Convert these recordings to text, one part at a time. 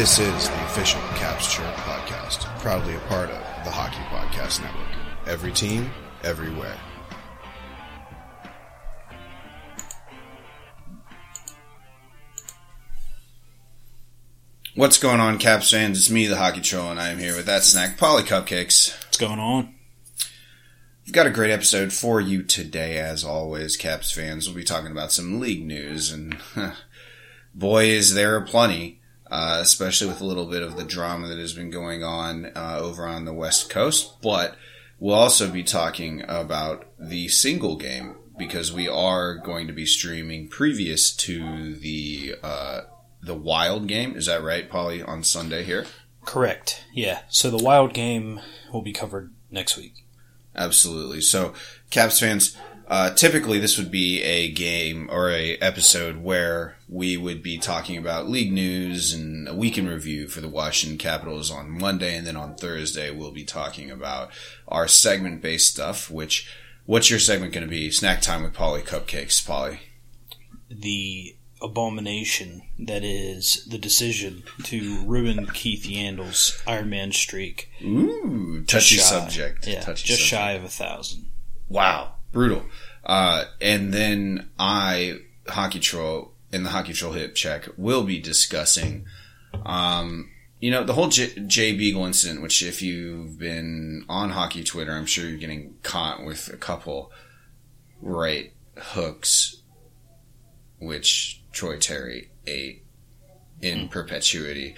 This is the official Caps Chirp podcast, proudly a part of the Hockey Podcast Network. Every team, everywhere. What's going on, Caps fans? It's me, the Hockey Troll, and I am here with that snack, Paulie Cupcakes. What's going on? We've got a great episode for you today, as always, Caps fans. We'll be talking about some league news, and boy, is there a plenty, uh, especially with a little bit of the drama that has been going on uh, over on the West Coast. But we'll also be talking about the single game because we are going to be streaming previous to the uh, the Wild game. Is that right, Paulie? On Sunday here. Correct. Yeah. So the wild game will be covered next week. Absolutely. So, Caps fans, uh, typically this would be a game or a episode where we would be talking about league news and a week in review for the Washington Capitals on Monday, and then on Thursday we'll be talking about our segment-based stuff. Which, what's your segment going to be? Snack time with Paulie Cupcakes, Paulie. The abomination that is the decision to ruin Keith Yandle's Iron Man streak. Ooh, Just touchy shy. subject. Yeah, touchy just subject. shy of a thousand. Wow, brutal. Uh, and then I, Hockey Troll, in the Hockey Troll Hip Check, will be discussing, um, you know, the whole J- Jay Beagle incident, which if you've been on hockey Twitter, I'm sure you're getting caught with a couple right hooks, which Troy Terry ate in perpetuity.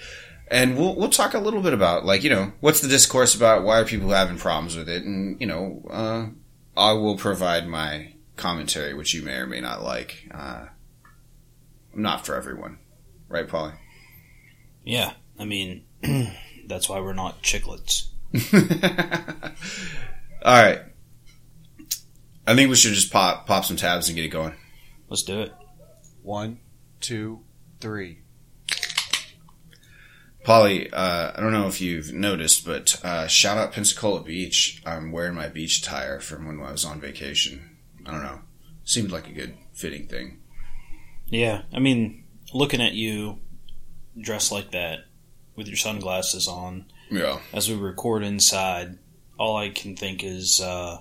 And we'll we'll talk a little bit about like you know what's the discourse about why are people having problems with it and you know uh, I will provide my commentary which you may or may not like. Uh, not for everyone, right, Paulie? Yeah. I mean, that's why we're not chicklets. All right. I think we should just pop pop some tabs and get it going. Let's do it. One, two, three. Paulie, uh, I don't know if you've noticed, but uh, shout out Pensacola Beach. I'm wearing my beach attire from when I was on vacation. I don't know. Seemed like a good fitting thing. Yeah. I mean, looking at you dressed like that with your sunglasses on Yeah. as we record inside, all I can think is uh,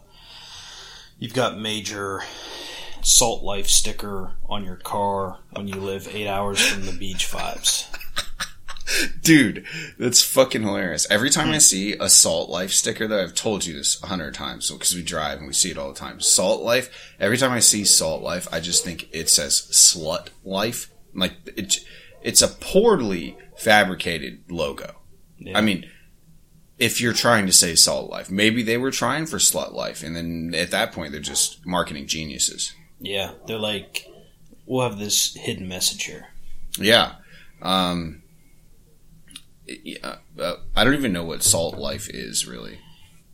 you've got major salt life sticker on your car when you live eight hours from the beach vibes. Dude, that's fucking hilarious. Every time I see a Salt Life sticker, though, I've told you this a hundred times, because we drive and we see it all the time. Salt Life. Every time I see Salt Life, I just think it says Slut Life. Like it, it's a poorly fabricated logo. Yeah. I mean, if you're trying to say Salt Life, maybe they were trying for Slut Life, and then at that point, they're just marketing geniuses. Yeah, they're like, we'll have this hidden message here. Yeah. Um, yeah, uh, I don't even know what Salt Life is really.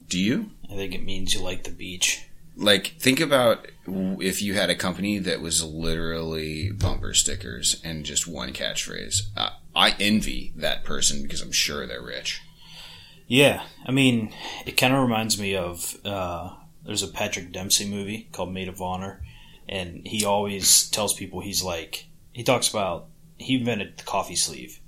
Do you? I think it means you like the beach. Like, think about if you had a company that was literally bumper stickers and just one catchphrase. Uh, I envy that person because I'm sure they're rich. Yeah, I mean, it kind of reminds me of uh, there's a Patrick Dempsey movie called Made of Honor, and he always tells people he's like he talks about he invented the coffee sleeve,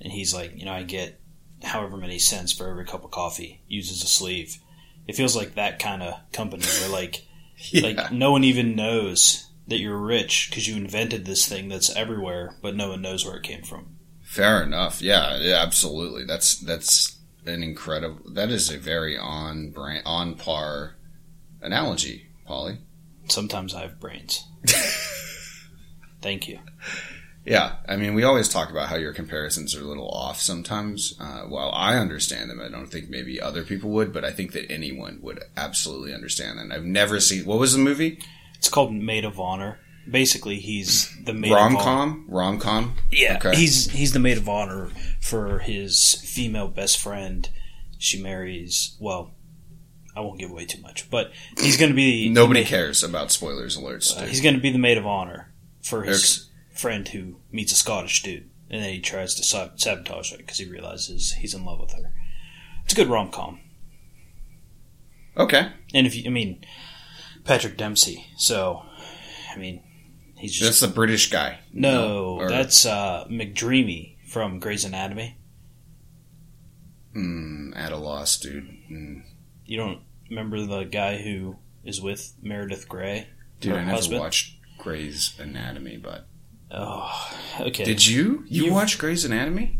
and he's like, you know, I get however many cents for every cup of coffee uses a sleeve. It feels like that kind of company where like Yeah. like no one even knows that you're rich because you invented this thing that's everywhere, but no one knows where it came from. Fair enough. Yeah, yeah, absolutely. That's that's an incredible. That is a very on brand, on par analogy, Paulie. Sometimes I have brains. Thank you. Yeah, I mean, we always talk about how your comparisons are a little off sometimes. Uh, while I understand them, I don't think maybe other people would, but I think that anyone would absolutely understand them. I've never seen. What was the movie? It's called Made of Honor. Basically, he's the maid Rom of honor. com. Rom com. Yeah, Okay. he's he's the maid of honor for his female best friend. She marries. Well, I won't give away too much, but he's going to be Nobody the, cares about spoilers alerts. uh, he's going to be the maid of honor for his friend who meets a Scottish dude, and then he tries to sabotage her because he realizes he's in love with her. It's a good rom com, okay, and if you, I mean, Patrick Dempsey. So, I mean, he's just that's the British guy. No, Or- that's uh, McDreamy from Grey's Anatomy? Mm, at a loss, dude. Mm. You don't remember the guy who is with Meredith Grey? Dude, I never husband? watched Grey's Anatomy, but Oh, okay. did you? You, You- watch Grey's Anatomy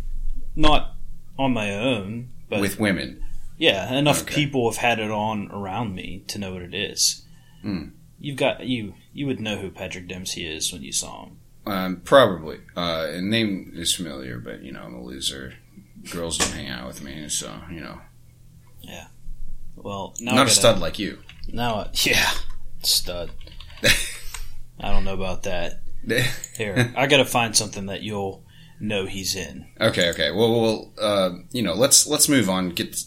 Not on my own, but with women? yeah, enough Okay. people have had it on around me to know what it is. Hmm. You've got you. You would know who Patrick Dempsey is when you saw him. Um, probably. Uh, and name is familiar, but you know I'm a loser. Girls don't hang out with me, so you know, Yeah. Well, now not a stud like you. Now, I- yeah, stud. I don't know about that. Here, I got to find something that you'll know he's in. Okay, okay. Well, well, uh, you know, let's let's move on. Get,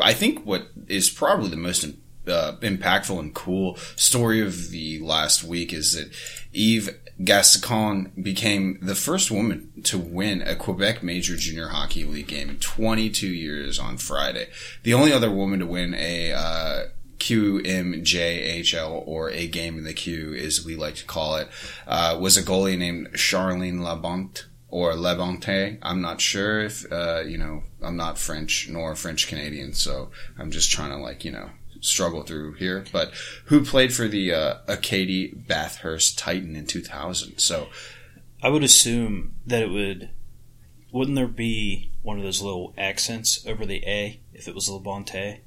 I think what is probably the most uh, impactful and cool story of the last week is that Eve Gascon became the first woman to win a Quebec Major Junior Hockey League game in 22 years on Friday. The only other woman to win a uh, QMJHL or a game in the Q, as we like to call it, uh, was a goalie named Charline Labonte or Lebonte. I'm not sure if, uh, you know, I'm not French nor French Canadian, so I'm just trying to like, you know, struggle through here. But who played for the uh, Acadie Bathurst Titan in 2000? So I would assume that it would. Wouldn't there be one of those little accents over the A if it was Labonte?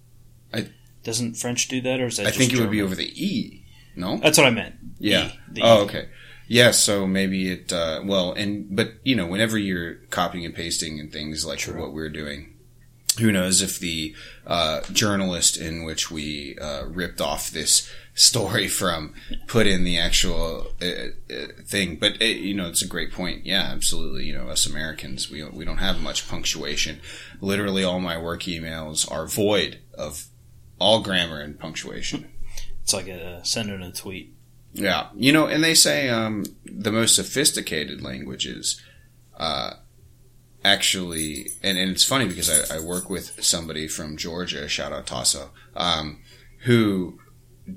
I- Doesn't French do that, or is that? I think it would be over the E. No. That's what I meant. Yeah. E, Oh, E. okay. Yeah, so maybe it, uh, well, and, but, you know, whenever you're copying and pasting and things like True. what we're doing, who knows if the, uh, journalist in which we, uh, ripped off this story from put in the actual, uh, uh, thing. But, uh, you know, it's a great point. Yeah, absolutely. You know, us Americans, we, we don't have much punctuation. Literally all my work emails are void of all grammar and punctuation. It's like a sending a tweet. Yeah, you know, and they say um, the most sophisticated languages, uh, actually, and, and it's funny because I, I work with somebody from Georgia, shout out Tasso, um, who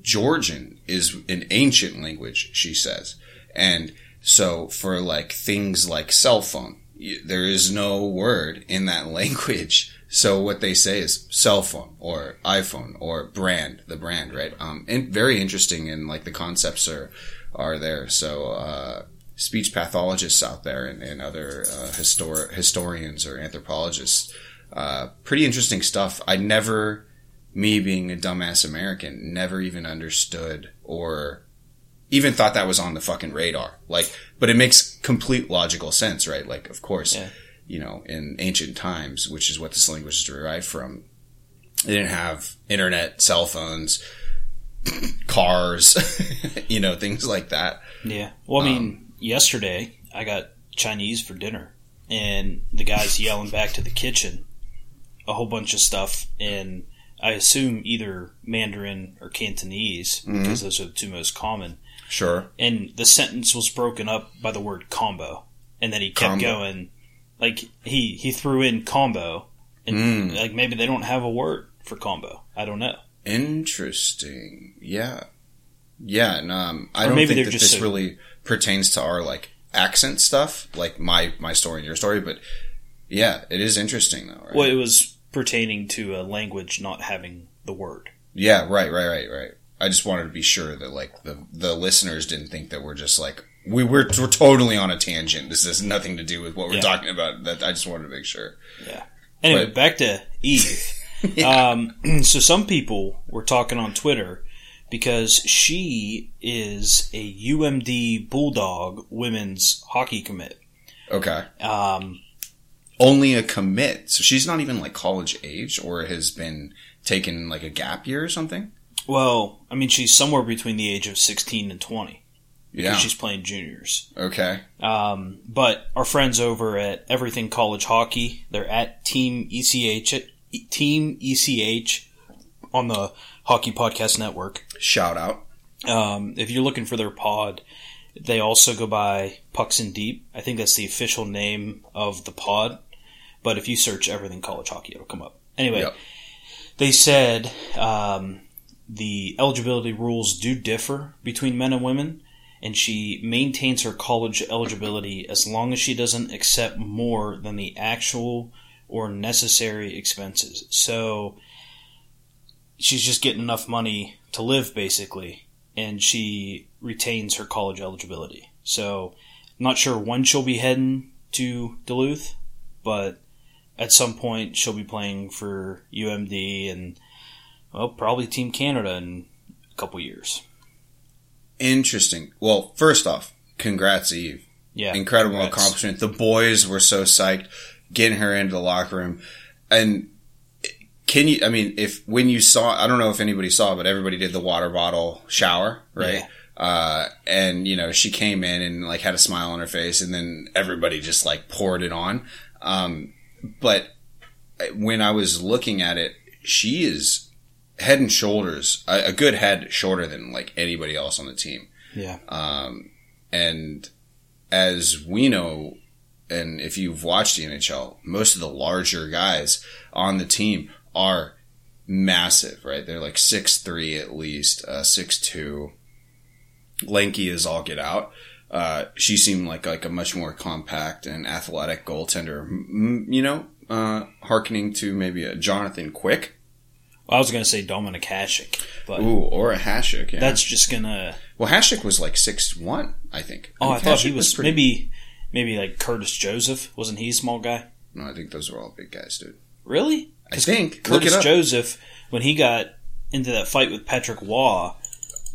Georgian is an ancient language, she says, and so for like things like cell phone, there is no word in that language. So what they say is cell phone or iPhone or brand, the brand, right? Um, and very interesting and like the concepts are, are there. So, uh, speech pathologists out there and, and other, uh, histor- historians or anthropologists, uh, pretty interesting stuff. I never, me being a dumbass American, never even understood or even thought that was on the fucking radar. Like, but it makes complete logical sense, right? Like, of course, Yeah. You know, in ancient times, which is what this language is derived from, they didn't have internet, cell phones, cars, you know, things like that. Yeah. Well, I mean, Um, yesterday I got Chinese for dinner, and the guy's yelling back to the kitchen a whole bunch of stuff in, I assume, either Mandarin or Cantonese, Mm-hmm. because those are the two most common. Sure. And the sentence was broken up by the word combo, and then he kept Combo. going. Like he he threw in combo, and Mm. like maybe they don't have a word for combo. I don't know. Interesting. Yeah. Yeah, and um, I Or don't think that this so- really pertains to our like accent stuff, like my my story and your story. But yeah, it is interesting though. Right? Well, it was pertaining to a language not having the word. Yeah, right, right, right, right. I just wanted to be sure that like the the listeners didn't think that we're just like we we're, we're totally on a tangent. This has nothing to do with what we're Yeah. talking about. That I just wanted to make sure. Yeah. Anyway, But- back to Eve. um, so some people were talking on Twitter because she is a UMD Bulldog women's hockey commit. Okay, Um, only a commit. So she's not even like college age, or has been taken like a gap year or something. well, I mean, she's somewhere between the age of 16 and 20 because Yeah. she's playing juniors. Okay. Um, but our friends over at Everything College Hockey, they're at Team ECH, Team ECH on the Hockey Podcast Network. Shout out. Um, if you're looking for their pod, they also go by Pucks and Deep. I think that's the official name of the pod. But if you search everything college hockey, it'll come up. Anyway, Yep. they said um, the eligibility rules do differ between men and women, and she maintains her college eligibility as long as she doesn't accept more than the actual or necessary expenses. So she's just getting enough money to live basically, and she retains her college eligibility. So I'm not sure when she'll be heading to Duluth, but at some point she'll be playing for UMD and well, probably Team Canada in a couple years. Interesting. Well, first off, congrats, Eve. Yeah, Incredible congrats. accomplishment. The boys were so psyched getting her into the locker room. And can you, I mean, if, when you saw, I don't know if anybody saw, but everybody did the water bottle shower, right? Yeah. Uh, and you know, she came in and like had a smile on her face and then everybody just like poured it on. Um, but when I was looking at it, she is head and shoulders, a, a good head shorter than like anybody else on the team. Yeah, Um, and as we know, and if you've watched the NHL, most of the larger guys on the team are massive, right? They're like six three at least, uh, six two, lanky as all get out. Uh, she seemed like like a much more compact and athletic goaltender. M- you know, uh, harkening to maybe a Jonathan Quick, I was gonna say Dominik Hasek, but ooh, or a Hashik. Yeah. that's just gonna. well, Hashik was like six one, I think. Oh, I think thought Hasek he was pretty- maybe maybe like Curtis Joseph. Wasn't he a small guy? No, I think those were all big guys, dude. Really? I think. Curtis. Joseph, when he got into that fight with Patrick Roy,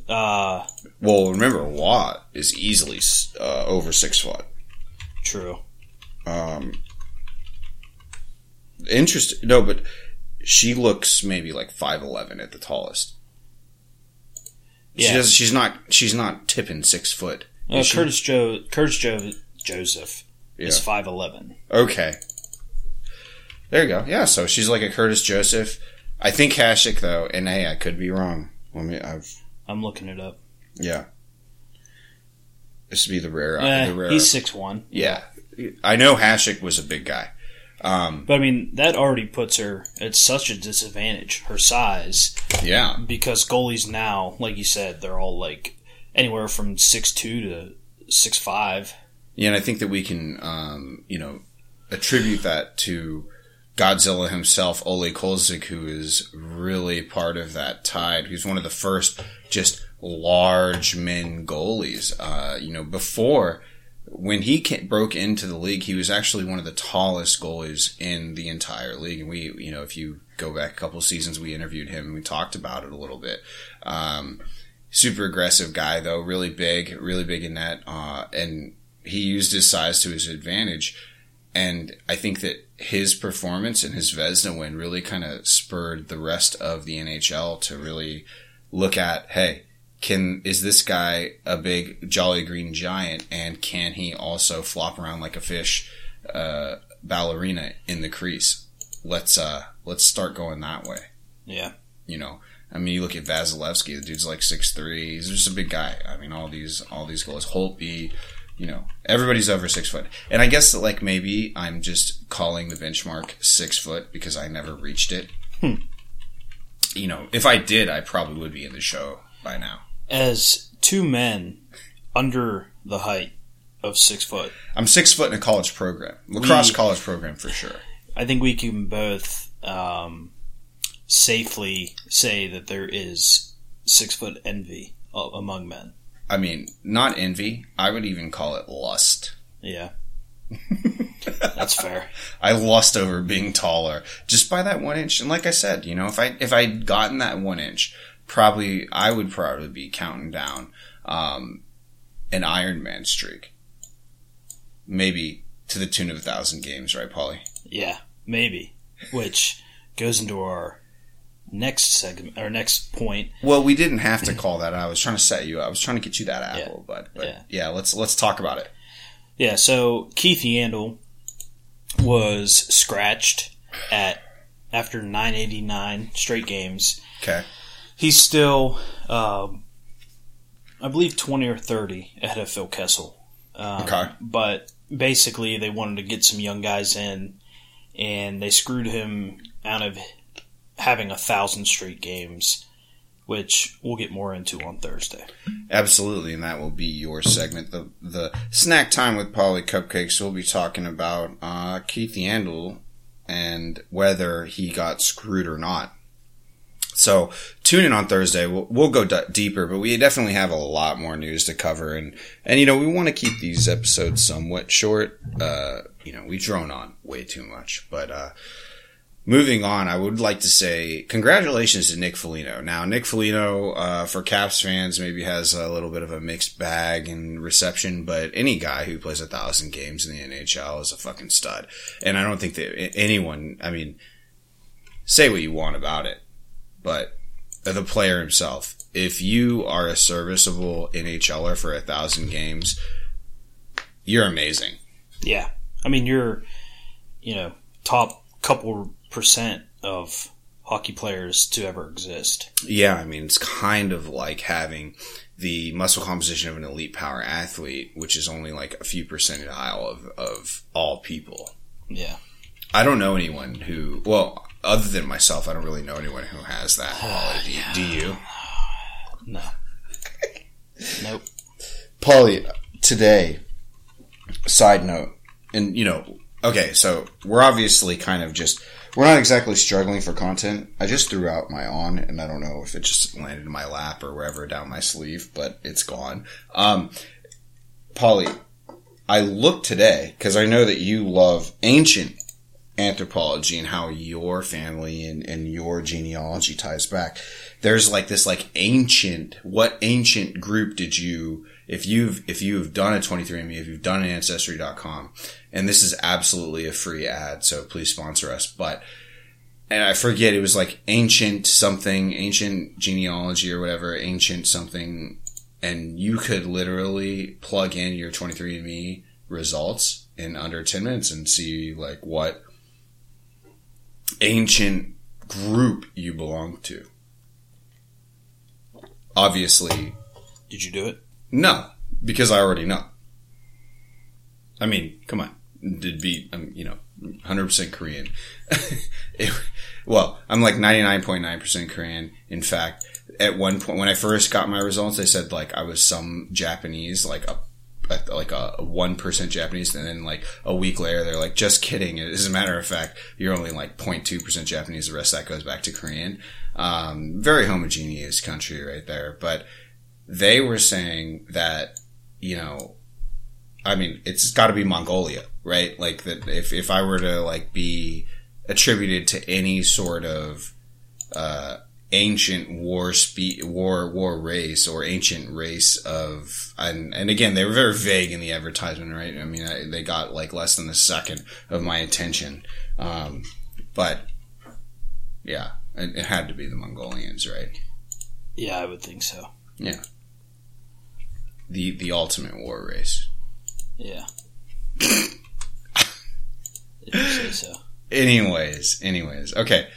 uh, well, remember, Watt is easily uh, over six foot. true. Um, interesting. No, but she looks maybe like five eleven at the tallest. She Yeah. does. She's not. She's not tipping six foot. Uh, she? Curtis Joe Curtis Joe Joseph is five eleven. Okay. There you go. Yeah. So she's like a Curtis Joseph. I think Hashik though, and hey, I could be wrong. Let me. I've. I'm looking it up. Yeah. This would be the rare. Eh, the rare. he's six one. Yeah, I know Hashik was a big guy. Um, But I mean, that already puts her at such a disadvantage, her size, yeah, because goalies now, like you said, they're all like anywhere from six two to six five. yeah, and I think that we can, um, you know, attribute that to Godzilla himself, Olie Kolzig, who is really part of that tide. He's one of the first just large men goalies. Uh, you know, before when he ca broke into the league, he was actually one of the tallest goalies in the entire league. And we, you know, if you go back a couple seasons, we interviewed him and we talked about it a little bit. Um, super aggressive guy though, really big, really big in that, uh, and he used his size to his advantage. And I think that his performance and his Vezina win really kind of spurred the rest of the NHL to really look at, hey, can is this guy a big jolly green giant, and can he also flop around like a fish uh, ballerina in the crease? Let's uh, let's start going that way. Yeah, You know, I mean, you look at Vasilevskiy, the dude's like six three. He's just a big guy. I mean, all these all these goals, Holtby, you know, everybody's over six foot. And I guess that like maybe I'm just calling the benchmark six foot because I never reached it. You know, if I did, I probably would be in the show by now. As two men under the height of six foot, I'm six foot in a college program, lacrosse We- college program for sure. I think we can both um, safely say that there is six foot envy among men. I mean, not envy. I would even call it lust. Yeah, that's fair. I lust over being taller just by that one inch. And like I said, you know, if I if I'd gotten that one inch, probably I would probably be counting down um, an Iron Man streak, maybe to the tune of a thousand games, right, Paulie? Yeah, maybe. Which goes into our next segment, our next point. Well, we didn't have to call that. I was trying to set you. up. I was trying to get you that apple, but but yeah. Yeah. let's let's talk about it. Yeah, so Keith Yandle was scratched at after 989 straight games. Okay. He's still, um, I believe, 20 or 30 ahead of Phil Kessel. Um, Okay. But basically, they wanted to get some young guys in, and they screwed him out of having a thousand straight games which we'll get more into on Thursday. Absolutely, and that will be your segment, the the snack time with Paulie Cupcakes. We'll be talking about uh, Keith Yandle and whether he got screwed or not. So tune in on Thursday. We'll, we'll go d- deeper, but we definitely have a lot more news to cover, and and you know we want to keep these episodes somewhat short. Uh, you know we drone on way too much, but uh, moving on, I would like to say congratulations to Nick Foligno. Now, Nick Foligno, uh, for Caps fans, maybe has a little bit of a mixed bag in reception, but any guy who plays a thousand games in the NHL is a fucking stud. And I don't think that anyone, I mean, say what you want about it, but the player himself, if you are a serviceable NHLer for a thousand games, you're amazing. Yeah. I mean, you're, you know, top couple percent of hockey players to ever exist. Yeah, I mean, it's kind of like having the muscle composition of an elite power athlete, which is only like a few percentile of, of all people. Yeah. I don't know anyone who, well, other than myself, I don't really know anyone who has that quality. Do, do you? No. nope. Paulie, today, side note, and you know, okay, so we're obviously kind of just we're not exactly struggling for content. I just threw out my on, and I don't know if it just landed in my lap or wherever down my sleeve, but it's gone. Um, Paulie, I looked today because I know that you love ancient anthropology and how your family and, and your genealogy ties back. There's like this like ancient, what ancient group did you, if you've, if you've done a 23andMe, if you've done an ancestry.com, and this is absolutely a free ad, so please sponsor us, but, and I forget, it was like ancient something, ancient genealogy or whatever, ancient something, and you could literally plug in your 23andMe results in under 10 minutes and see like what ancient group you belong to. Obviously, Did you do it? no, because I already know. I mean, come on. Did be, um, you know, 100% Korean. It- well, I'm like 99.9% Korean. In fact, at one point, when I first got my results, they said like I was some Japanese, like a like a one percent Japanese, and then like a week later, they're like, "Just kidding." As a matter of fact, you're only like 0.2 percent Japanese. The rest of that goes back to Korean. Um, very homogeneous country right there. But they were saying that you know, I mean, it's got to be Mongolia, right? Like that. If if I were to like be attributed to any sort of uh, ancient war spe- war war race or ancient race of and and again they were very vague in the advertisement right i mean I, they got like less than a second of my attention um, but yeah it, it had to be the mongolians right Yeah, I would think so. yeah the the ultimate war race Yeah. if you say so. anyways anyways okay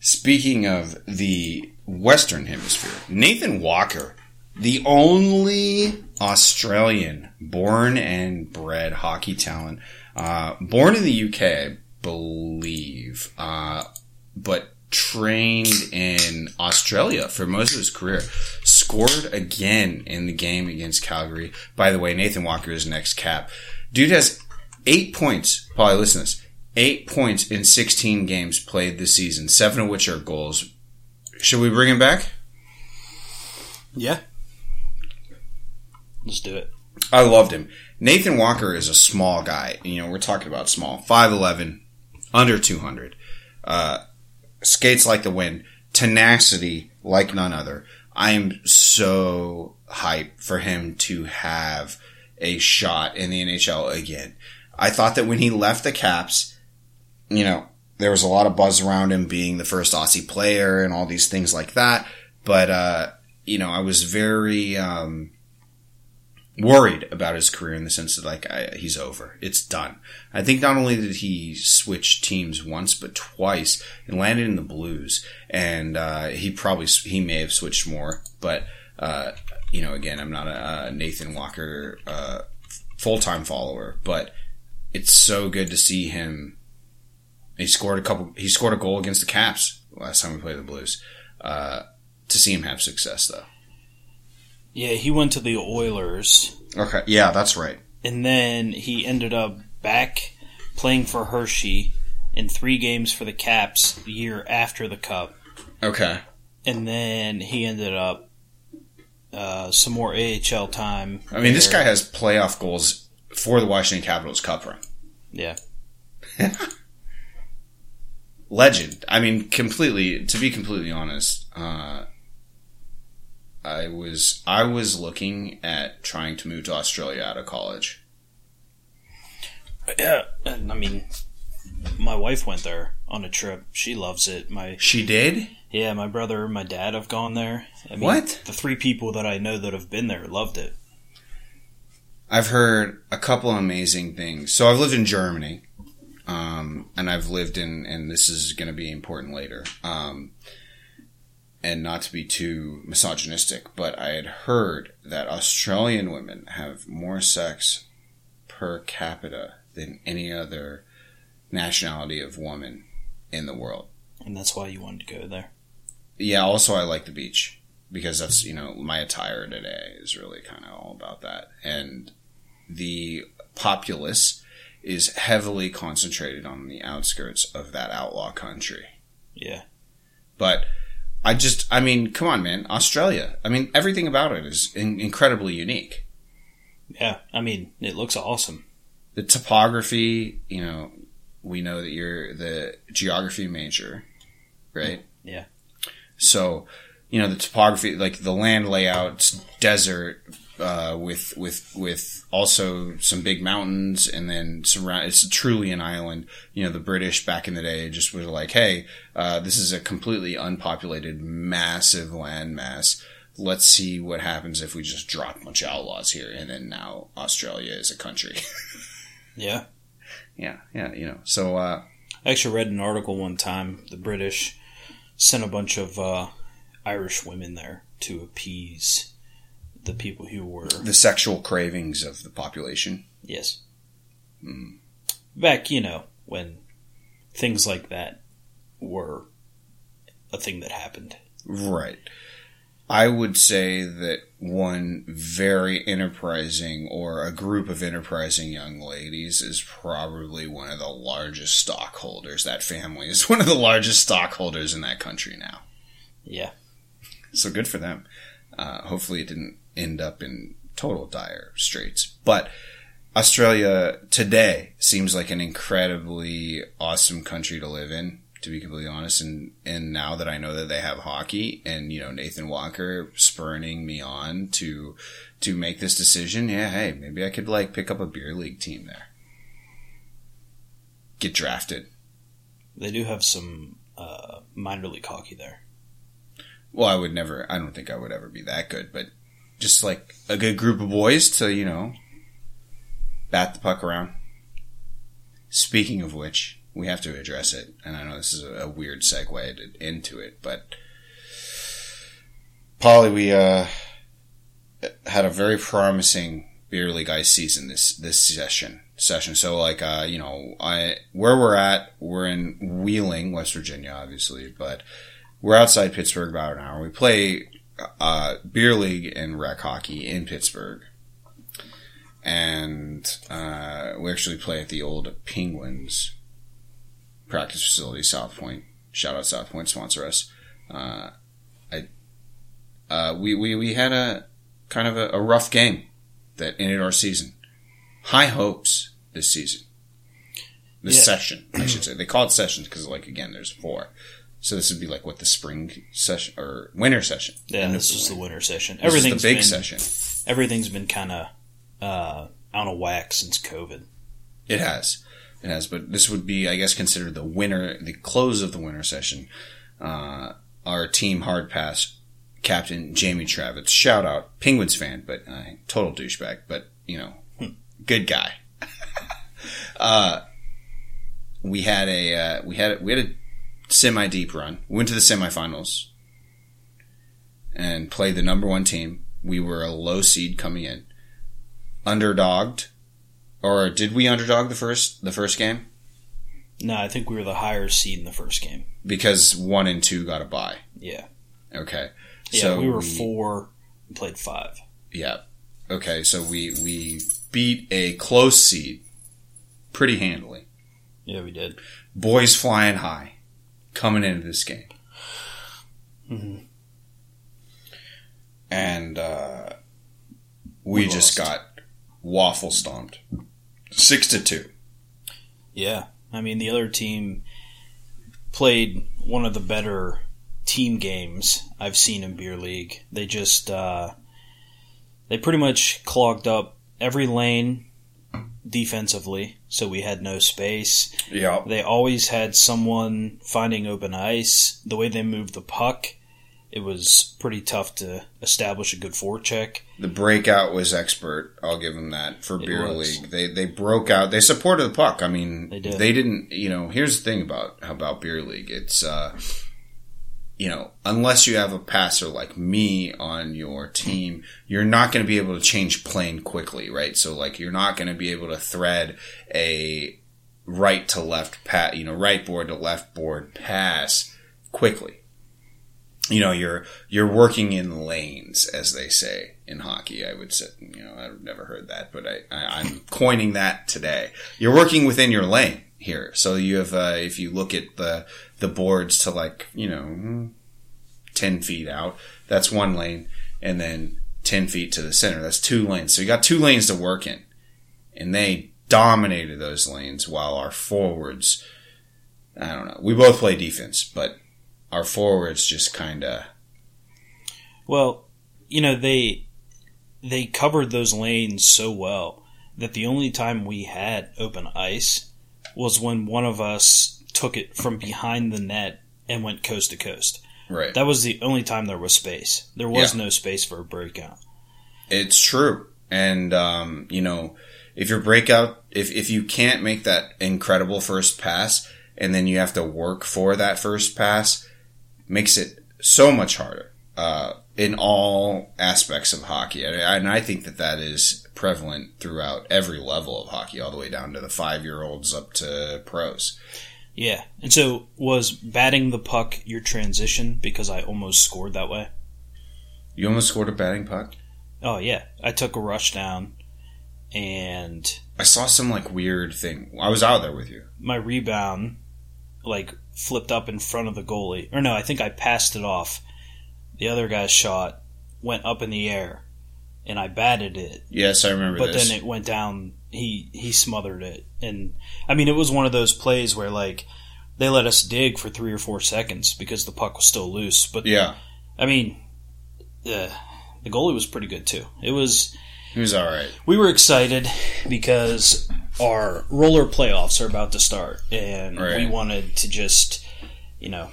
speaking of the western hemisphere nathan walker the only australian born and bred hockey talent uh, born in the uk i believe uh, but trained in australia for most of his career scored again in the game against calgary. By the way nathan walker is next cap. Dude has eight points. Probably listen to this eight points in 16 games played this season, seven of which are goals. Should we bring him back? Yeah. Let's do it. I loved him. Nathan Walker is a small guy. You know, we're talking about small. 5'11, under 200. Uh, skates like the wind. Tenacity like none other. I am so hyped for him to have a shot in the NHL again. I thought that when he left the Caps, you know, there was a lot of buzz around him being the first Aussie player and all these things like that. But, uh, you know, I was very, um, worried about his career in the sense that like I, he's over. It's done. I think not only did he switch teams once but twice and landed in the Blues, and uh, he probably he may have switched more, but uh, you know, again, I'm not a, a Nathan Walker uh, full time follower, but it's so good to see him. He scored a couple. He scored a goal against the Caps last time we played the Blues. Uh, to see him have success, though. Yeah, he went to the Oilers, Okay, yeah, that's right. and then he ended up back playing for Hershey in three games for the Caps the year after the Cup, Okay, and then he ended up uh, some more AHL time. I mean, this guy has playoff goals for the Washington Capitals Cup run. Yeah, legend. I mean, completely. To be completely honest, uh, I was I was looking at trying to move to Australia out of college. yeah. And I mean, my wife went there on a trip. She loves it. My She did. yeah, my brother, my dad have gone there. I mean, What? The three people that I know that have been there loved it. I've heard a couple amazing things. So I've lived in Germany, um, and I've lived in, and this is going to be important later. Um, and not to be too misogynistic, but I had heard that Australian women have more sex per capita than any other nationality of woman in the world. And that's why you wanted to go there. Yeah, also I like the beach because that's, you know, my attire today is really kind of all about that. And the populace is heavily concentrated on the outskirts of that outlaw country. Yeah. But I just, I mean, come on, man. Australia. I mean, everything about it is in- incredibly unique. Yeah. I mean, it looks awesome. The topography, you know, we know that you're the geography major, right? Yeah. So, you know, the topography, like the land layout, desert, uh, with with with also some big mountains, and then surround. It's truly an island. You know, the British back in the day just were like, "Hey, uh, this is a completely unpopulated, massive landmass. Let's see what happens if we just drop a bunch of outlaws here." And then now Australia is a country. Yeah. yeah, yeah, you know. So, uh, I actually read an article one time. The British sent a bunch of uh, Irish women there to appease the people who were the sexual cravings of the population. yes Mm. back you know when things like that were a thing that happened. Right. I would say that one very enterprising or a group of enterprising young ladies is probably one of the largest stockholders. That family is one of the largest stockholders in that country now. Yeah. So good for them. Uh, hopefully it didn't end up in total dire straits. But Australia today seems like an incredibly awesome country to live in, to be completely honest. And, and now that I know that they have hockey and, you know, Nathan Walker spurning me on to, to make this decision, yeah, hey, maybe I could like pick up a beer league team there. Get drafted. They do have some uh, minor league hockey there. Well, I would never, I don't think I would ever be that good, but just like a good group of boys to, you know, bat the puck around. Speaking of which, we have to address it, and I know this is a, weird segue to, into it, but Paulie, we uh, had a very promising beer league ice season this this session session. So like uh, you know, I where we're at, we're in Wheeling, West Virginia, obviously, but we're outside Pittsburgh about an hour. We play uh, beer league and rec hockey in Pittsburgh, and uh, we actually play at the old Penguins practice facility, Southpointe. Shout out Southpointe, sponsor us. Uh, I uh, we, we we had a kind of a, a rough game that ended our season. High hopes this season. This Yeah. session, I should say. They call it sessions because, like, again, there's four. So this would be like what the spring session or winter session. Yeah, this is the winter. winter session. This is Everything's the big been, session. Everything's been kind of uh, out of whack since COVID. It has. It has, but this would be, I guess, considered the winter, the close of the winter session. Uh, our team hard pass captain Jamie Travis, shout out Penguins fan, but uh, total douchebag, but you know, good guy. uh, we had a uh, we had a, we had a semi deep run. We went to the semifinals and played the number one team. We were a low seed coming in, underdogged or did we underdog the first the first game? No, I think we were the higher seed in the first game. Because one and two got a bye. Yeah. Okay. Yeah, So we were four. We played five. Yeah. Okay, so we we beat a close seed pretty handily. Yeah, we did. Boys flying high coming into this game. Mhm. And uh, we, We just got waffle stomped. 6 to 2. Yeah, I mean the other team played one of the better team games I've seen in beer league. They just uh, they pretty much clogged up every lane defensively, so we had no space. Yeah. They always had someone finding open ice. The way they moved the puck, it was pretty tough to establish a good forecheck. The breakout was expert. I'll give them that for It beer was. league. They they broke out. They supported the puck. I mean, They did. they didn't. You know, here's the thing about about beer league. It's uh, you know, unless you have a passer like me on your team, you're not going to be able to change plane quickly, right? So like, you're not going to be able to thread a right to left pat, you know, right board to left board pass quickly. You know you're you're working in lanes as they say in hockey. I would say you know i've never heard that but i, I i'm coining that today. You're working within your lane here. So you have uh, if you look at the the boards to like you know 10 feet out that's one lane and then 10 feet to the center that's two lanes. So you got two lanes to work in. And they dominated those lanes while our forwards i don't know we both play defense but our forwards just kind of Well, you know they they covered those lanes so well that the only time we had open ice was when one of us took it from behind the net and went coast to coast. right That was the only time there was space. There was Yeah. no space for a breakout. It's true. And, um, you know, if your breakout, if, if you can't make that incredible first pass and then you have to work for that first pass, makes it so much harder, uh, in all aspects of hockey. And I, think that that is prevalent throughout every level of hockey, all the way down to the five year olds up to pros. Yeah. And so was batting the puck your transition because I almost scored that way? You almost scored a batting puck. Oh yeah. I took a rush down and I saw some like weird thing. I was out there with you. my rebound like flipped up in front of the goalie. Or no, I think I passed it off. The other guy's shot went up in the air and I batted it. Yes, I remember But this. then it went down he he smothered it. And I mean it was one of those plays where like they let us dig for 3 or 4 seconds because the puck was still loose. But yeah, I mean uh, the goalie was pretty good too. It was he was all right. we were excited because our roller playoffs are about to start, and Right. we wanted to just, you know,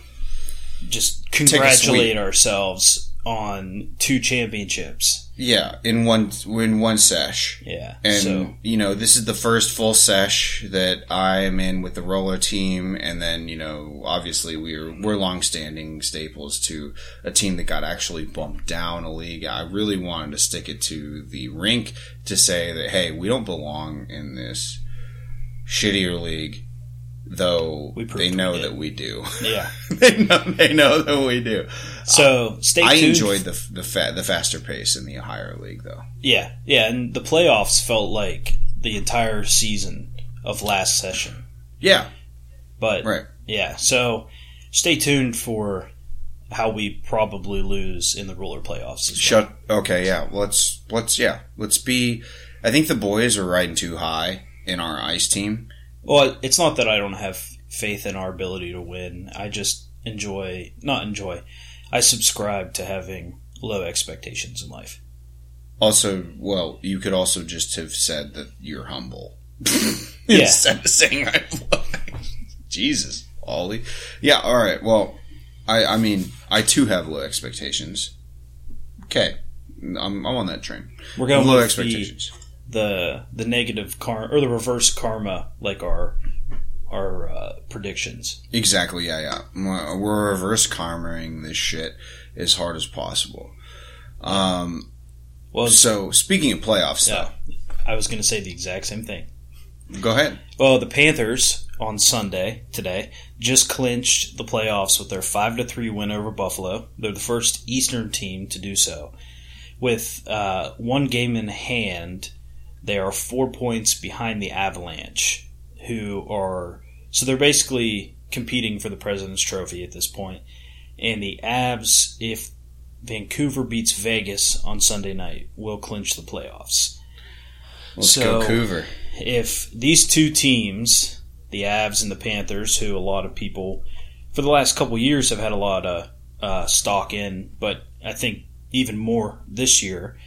just congratulate ourselves on two championships. Yeah, in one in one sesh. Yeah. And so you know, this is the first full sesh that I am in with the roller team, and then you know, obviously we're we're long-standing staples to a team that got actually bumped down a league. I really wanted to stick it to the rink to say that hey, we don't belong in this shittier league, though they know that we do. yeah. they know they know that we do. So uh, stay I tuned. enjoyed the the fa- the faster pace in the higher league, though. Yeah, yeah, and the playoffs felt like the entire season of last session. Yeah, But right. yeah, so stay tuned for how we probably lose in the roller playoffs. well. Shut. Okay, yeah. Let's let's yeah. Let's be. I think the boys are riding too high in our ice team. Well, it's not that I don't have faith in our ability to win. I just enjoy, not enjoy, I subscribe to having low expectations in life. Also, well, you could also just have said that you're humble Yeah. instead of saying I'm. Jesus, Ollie. Yeah. All right. Well, I I mean I too have low expectations. Okay, I'm I'm on that train. We're going low expectations. The, the negative karma or the reverse karma, like our our uh, predictions. Exactly. Yeah. Yeah. We're reverse karmaing this shit as hard as possible. Um. Well, So speaking of playoffs, yeah, I was going to say the exact same thing. go ahead. Well, the Panthers on Sunday today just clinched the playoffs with their five to three win over Buffalo. They're the first Eastern team to do so. With uh, one game in hand, they are four points behind the Avalanche, who are so they're basically competing for the President's Trophy at this point. And the Avs, if Vancouver beats Vegas on Sunday night, will clinch the playoffs. Let's So- go, Coover. If these two teams, the Avs and the Panthers, who a lot of people for the last couple years have had a lot of uh, stock in, but I think even more this year.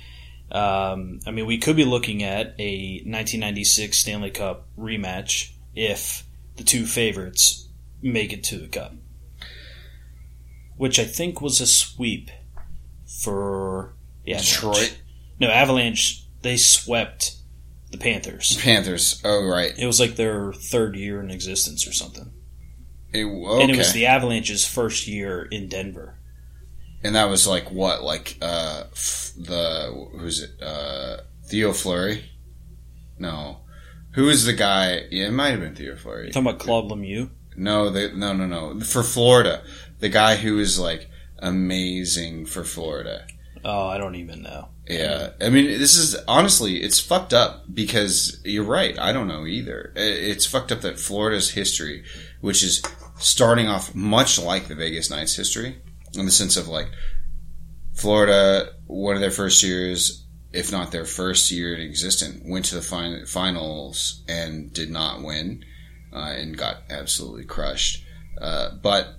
Um, I mean, we could be looking at a 1996 Stanley Cup rematch if the two favorites make it to the Cup, which I think was a sweep for the Avalanche. Detroit No, Avalanche. They swept the Panthers. Panthers. Oh, right. It was like their third year in existence or something, It- okay. and it was the Avalanche's first year in Denver. And that was like what? Like uh f- the who's it? Uh Theo Fleury? No. Who is the guy? Yeah, it might have been Theo Fleury. You talking about Claude Lemieux? No, they, no, no, no. For Florida, the guy who is like amazing for Florida. Oh, I don't even know. Yeah, I mean, this is honestly, it's fucked up because you're right. I don't know either. It's fucked up that Florida's history, which is starting off much like the Vegas Knights history, in the sense of like Florida, one of their first years, if not their first year in existence, went to the fin- finals and did not win, uh, and got absolutely crushed. Uh, but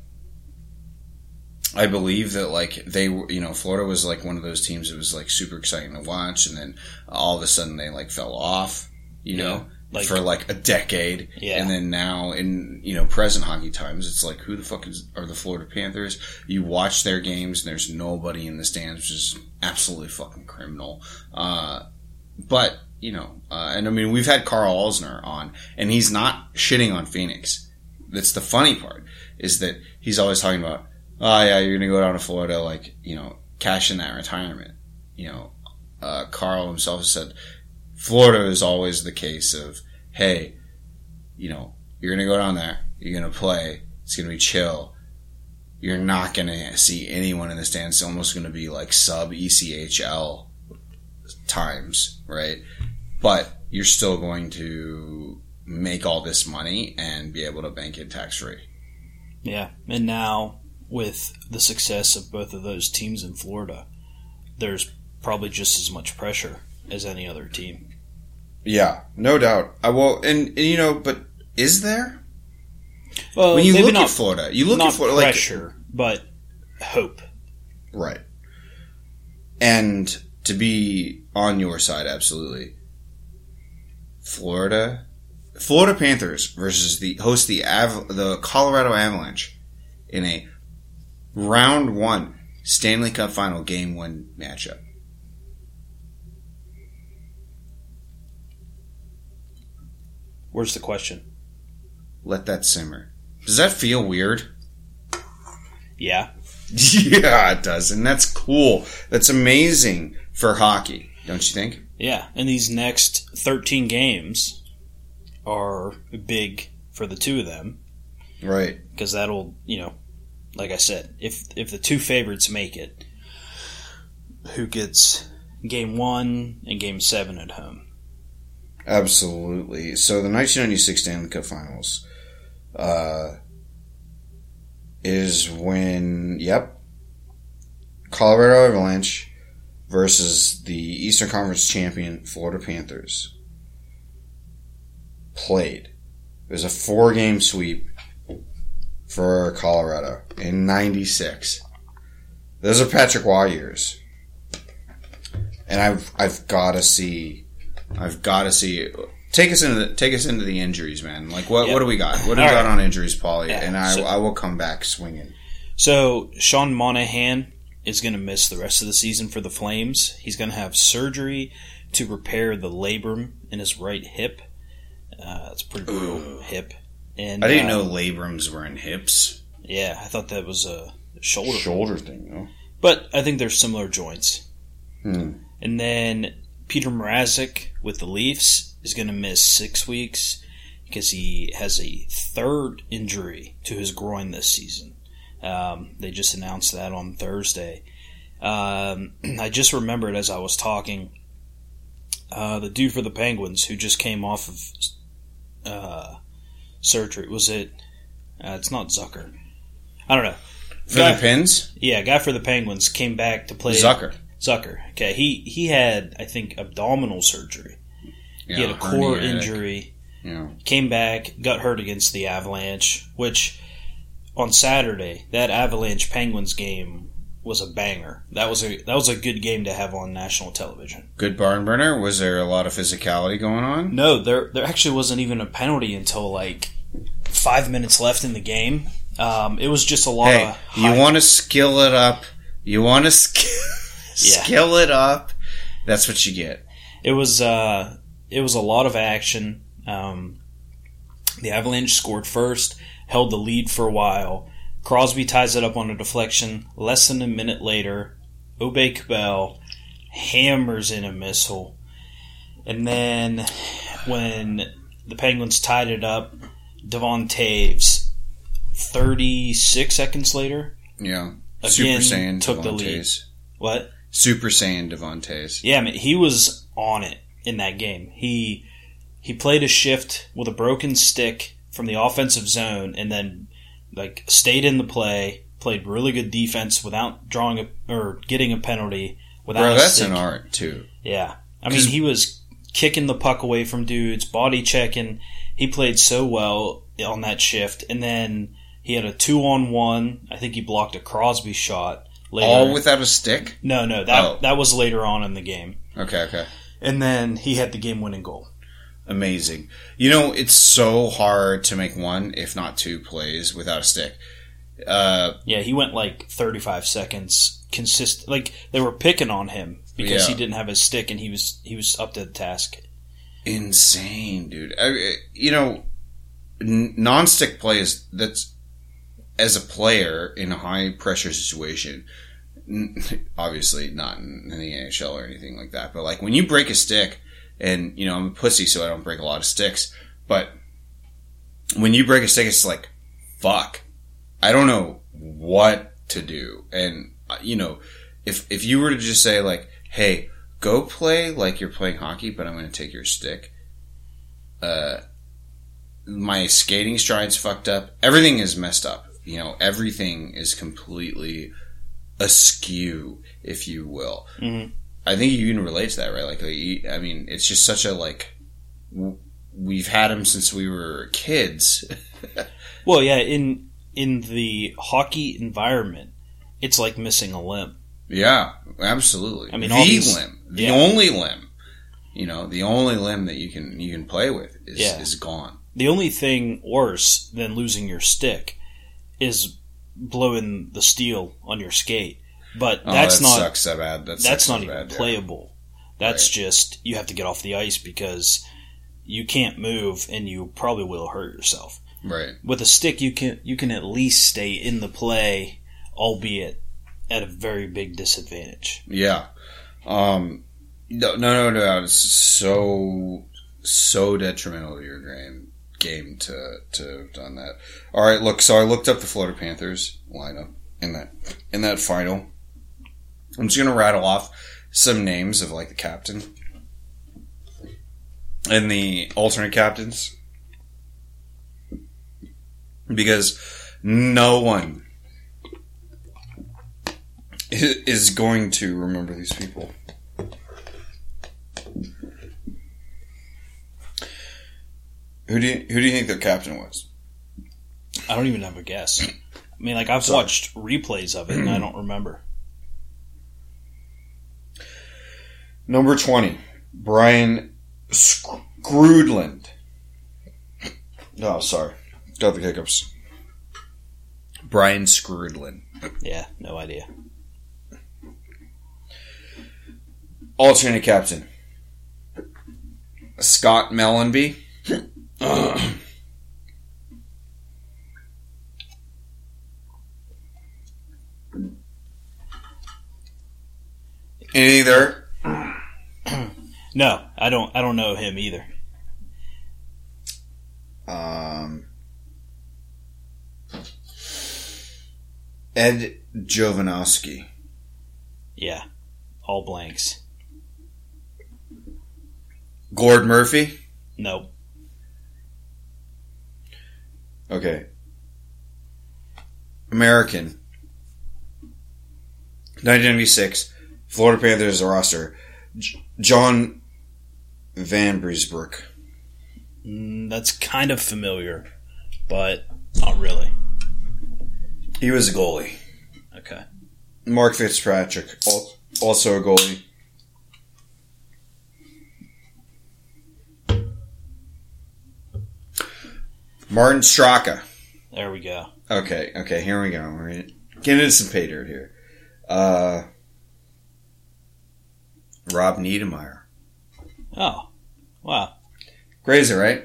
I believe that like they were, you know, Florida was like one of those teams that was like super exciting to watch, and then all of a sudden they like fell off, you know, like- for like a decade, Yeah. and then now in you know present hockey times, it's like who the fuck is are the Florida Panthers? You watch their games, and there's nobody in the stands, which is absolutely fucking criminal. Uh, but you know, uh, and I mean, we've had Karl Alzner on, and he's not shitting on Phoenix. That's the funny part is that he's always talking about, oh yeah, you're gonna go down to Florida, like you know, cash in that retirement. You know, uh, Karl himself said, Florida is always the case of, hey, you know, you're gonna go down there, you're gonna play, it's gonna be chill. You're not gonna see anyone in the stands. It's almost gonna be like sub ECHL times, right? But you're still going to make all this money and be able to bank it tax free. Yeah, and now with the success of both of those teams in Florida, there's probably just as much pressure as any other team. Yeah, no doubt. I will, and, and you know, but is there? Well, when you look not, at Florida, you look not at Florida like pressure, but hope. right, and to be on your side, absolutely. Florida, Florida Panthers versus the host the Av- the Colorado Avalanche in a round one Stanley Cup Final Game One matchup. Where's the question? Let that simmer. Does that feel weird? Yeah, Yeah, it does, and that's cool. That's amazing for hockey, don't you think? yeah, and these next 13 games are big for the two of them Right. because that'll, you know, like I said, if if the two favorites make it, who gets game one and game seven at home? Absolutely. So the 1996 Stanley Cup Finals uh, is when, yep, Colorado Avalanche versus the Eastern Conference champion Florida Panthers played. It was a four game sweep for Colorado in 96. Those are Patrick Roy years. And I've I've got to see I've got to see. Take us into the take us into the injuries, man. Like what Yeah. what do we got? What do we got right. on injuries, Paulie? Yeah, And I so- I will come back swinging. So Sean Monahan is going to miss the rest of the season for the Flames. He's going to have surgery to repair the labrum in his right hip. Uh, it's a pretty brutal hip. And I didn't uh, know labrums were in hips. Yeah, I thought that was a shoulder. Shoulder thing, though. But I think they're similar joints. Hmm. And then Petr Mrazek with the Leafs is going to miss six weeks. because he has a third injury to his groin this season. Um, they just announced that on Thursday. Um, I just remembered as I was talking, uh, the dude for the Penguins who just came off of uh, surgery. Was it? Uh, it's not Zucker. I don't know. For Guy- the pins, Yeah, guy for the Penguins came back to play Zucker. Zucker. Okay, he he had I think abdominal surgery. Yeah, he had a core injury. Yeah. Came back, got hurt against the Avalanche, which on Saturday that Avalanche Penguins game was a banger. That was a that was a good game to have on national television. Good barn burner. Was there a lot of physicality going on? No, there there actually wasn't even a penalty until like five minutes left in the game. Um, it was just a lot Hey, of you want to skill it up. You want to sk- Yeah. skill it up. That's what you get. it was uh, it was a lot of action. Um, the Avalanche scored first, held the lead for a while. Crosby ties it up on a deflection. Less than a minute later, Obey Cabell hammers in a missile, and then when the Penguins tied it up, Devon Toews, thirty six seconds later, Yeah. Again, Super Saiyan took the lead. What? Super Saiyan Devon Toews. Yeah, I mean, he was on it in that game. He he played a shift with a broken stick from the offensive zone, and then like stayed in the play, played really good defense without drawing a or getting a penalty. Without Bro, that's stick. an art too. Yeah, I mean, he was kicking the puck away from dudes, body checking. He played so well on that shift, and then he had a two on one. I think he blocked a Crosby shot. Later. All without a stick? no, no, that Oh. that was later on in the game. Okay, okay. And then he had the game winning goal. Amazing. You know, it's so hard to make one, if not two, plays without a stick. Uh, Yeah, he went like 35 seconds consistent. Like they were picking on him because Yeah. he didn't have his stick and he was he was up to the task. insane, dude. I, you know, n- non-stick play is that's as a player in a high pressure situation. Obviously, not in, the NHL or anything like that. But like when you break a stick, and you know I'm a pussy, so I don't break a lot of sticks. But when you break a stick, it's like, fuck, I don't know what to do. And uh, you know, if if you were to just say like, hey, go play like you're playing hockey, but I'm going to take your stick. Uh, my skating stride's fucked up. Everything is messed up. You know, everything is completely askew, if you will. Mhm. I think you can relate to that, right? Like, I mean, it's just such a like. w- We've had him since we were kids. Well, yeah, in in the hockey environment, it's like missing a limb. Yeah, absolutely. I mean, the these- limb, the yeah. only limb, you know, the only limb that you can you can play with is Yeah. is gone. The only thing worse than losing your stick is blowing the steel on your skate. But Oh, that's that not sucks so bad. That that's not so even bad, yeah. playable. That's just you have to get off the ice because you can't move and you probably will hurt yourself. Right. With a stick you can you can at least stay in the play, albeit at a very big disadvantage. Yeah. Um. No, no, no, no. It's so so detrimental to your game game to to have done that. All right. Look. So I looked up the Florida Panthers lineup in that in that final. I'm just gonna rattle off some names of like the captain and the alternate captains because no one is going to remember these people. Who do you, who do you think their captain was? I don't even have a guess. I mean, like I've Sorry. watched replays of it and I don't remember. Number twenty, Brian Skrudland. Oh, sorry, got the hiccups. Brian Skrudland. Yeah, no idea. Alternate captain, Scott Mellanby. There? No, I don't. I don't know him either. Um, Ed Jovanovski. Yeah, all blanks. Gord Murphy. Nope. Okay. American. 1996. Florida Panthers roster. J- John Vanbiesbrouck. Mm, that's kind of familiar, but not really. He was a goalie. Okay. Mark Fitzpatrick, also a goalie. Martin Straka. There we go. Okay, okay, here we go. We're gonna get into some pay dirt here. Uh, Rob Niedermayer. Oh, wow. Crazy, right?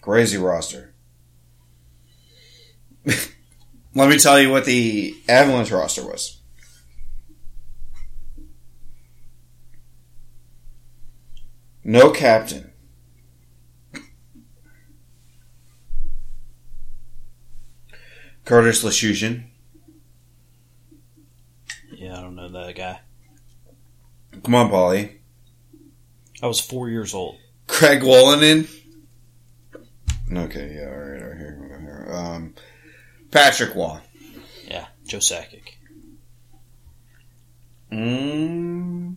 Crazy roster. Let me tell you what the Avalanche roster was. No captain. Curtis Leschyshyn. Yeah, I don't know that guy. Come on, Paulie. I was four years old. Craig Wolanin. Okay, yeah, all right, all right, here we. Here. Um, Patrick Roy. Yeah, Joe Sakic. Mm.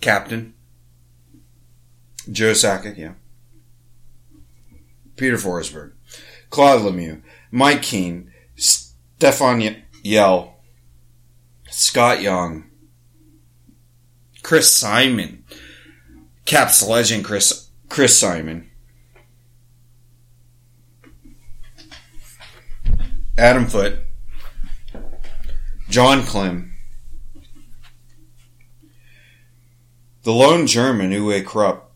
Captain. Joe Sakic, yeah. Peter Forsberg. Claude Lemieux. Mike Keane. Stefan Ye- Yell. Scott Young. Chris Simon. Caps legend Chris Chris Simon. Adam Foote. Jon Klemm, The lone German Uwe Krupp.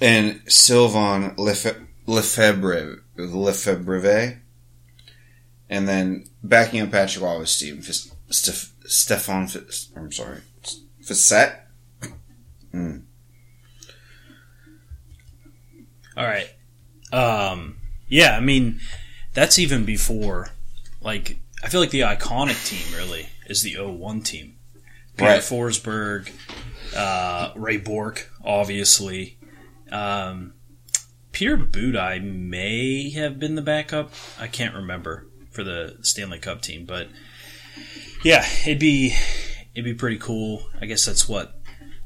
And Sylvain Lefe- Lefebvre. Lefebvre. And then backing up Patrick Roy was Steve Fis- Steph- Stefan Fis- I'm sorry. Facette? Mm. All right. Um, yeah, I mean, that's even before, like, I feel like the iconic team really is the 01 team. Peter Right. Forsberg, uh, Ray Bourque, obviously. Um, Peter Budaj may have been the backup. I can't remember for the Stanley Cup team, but yeah, it'd be it'd be pretty cool. I guess that's what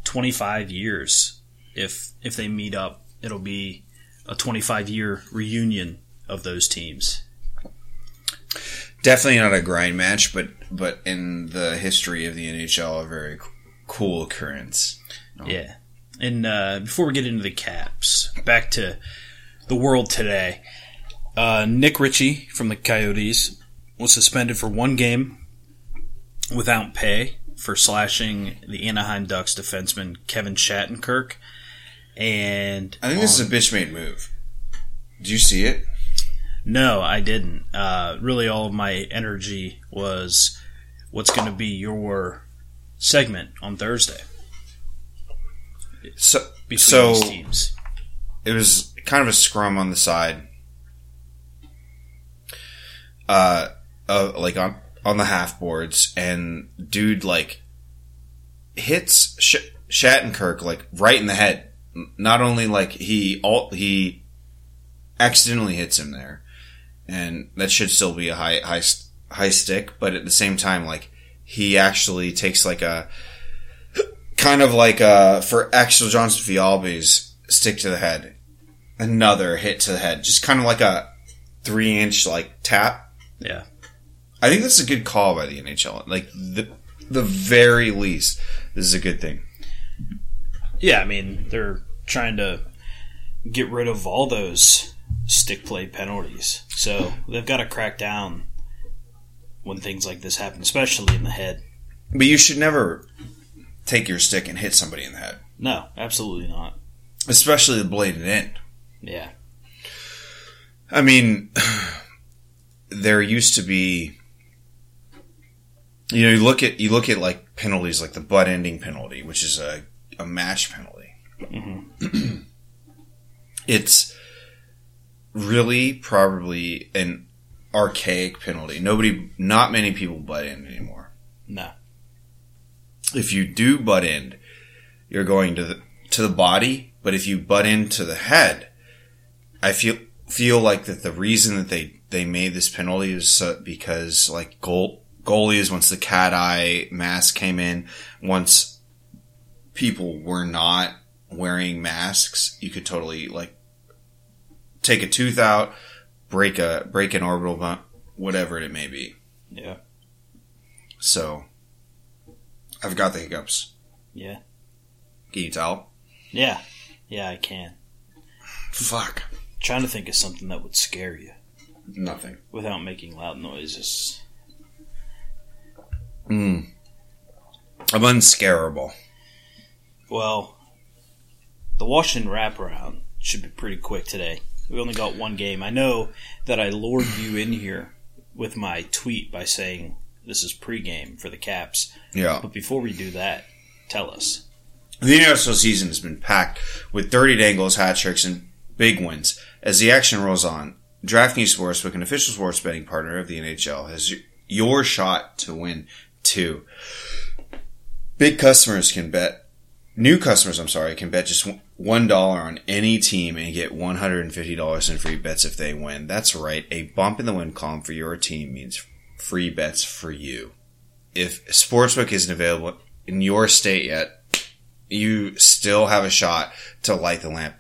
25 years if if they meet up. It'll be a 25 year reunion of those teams. Definitely not a grind match, but but in the history of the NHL, a very cool occurrence. Yeah. And uh, before we get into the caps, back to the world today. Uh, Nick Ritchie from the Coyotes was suspended for one game without pay for slashing the Anaheim Ducks defenseman Kevin Shattenkirk. And I think this is a bitch made move. Do you see it? No, I didn't. Uh, really, all of my energy was what's going to be your segment on Thursday So so teams. it was kind of a scrum on the side, uh, uh like on on the half boards, and dude like hits Sh- Shattenkirk like right in the head. Not only like he all he accidentally hits him there, and that should still be a high high high stick, but at the same time, like he actually takes like a kind of like uh for Axel Johnson Fialbi's stick to the head, another hit to the head, just kind of like a three inch like tap. Yeah. I think that's a good call by the NHL. Like the the very least, this is a good thing. Yeah, I mean, they're trying to get rid of all those stick play penalties. So they've got to crack down when things like this happen, especially in the head. But you should never take your stick and hit somebody in the head, No, absolutely not. especially the bladed end. Yeah. I mean, there used to be you know, you look at you look at like penalties, like the butt ending penalty, which is a a match penalty. Mm-hmm. it's really probably an archaic penalty. Nobody, not many people butt in anymore. No. If you do butt in, you're going to the to the body. But if you butt into the head, I feel feel like that the reason that they they made this penalty is because like goal goalies once the cat eye mask came in, once people were not wearing masks, you could totally like take a tooth out, break a break an orbital bone, whatever it may be. Yeah. So I've got the hiccups. Yeah. Can you tell? Yeah. Yeah, I can. Fuck. trying to think of something that would scare you Nothing. without making loud noises. Mm. I'm unscarable. Well, the Washington wraparound should be pretty quick today. We only got one game. I know that I lured you in here with my tweet by saying this is pregame for the Caps. Yeah. But before we do that, tell us. The NHL season has been packed with 30 dangles, hat tricks, and big wins. As the action rolls on, DraftKings Sportsbook, an official sports betting partner of the NHL, has your shot to win too. Big customers can bet, new customers, I'm sorry, can bet just $1 on any team and get $150 in free bets if they win. That's right, a bump in the win column for your team means free bets for you. If Sportsbook isn't available in your state yet, you still have a shot to light the lamp.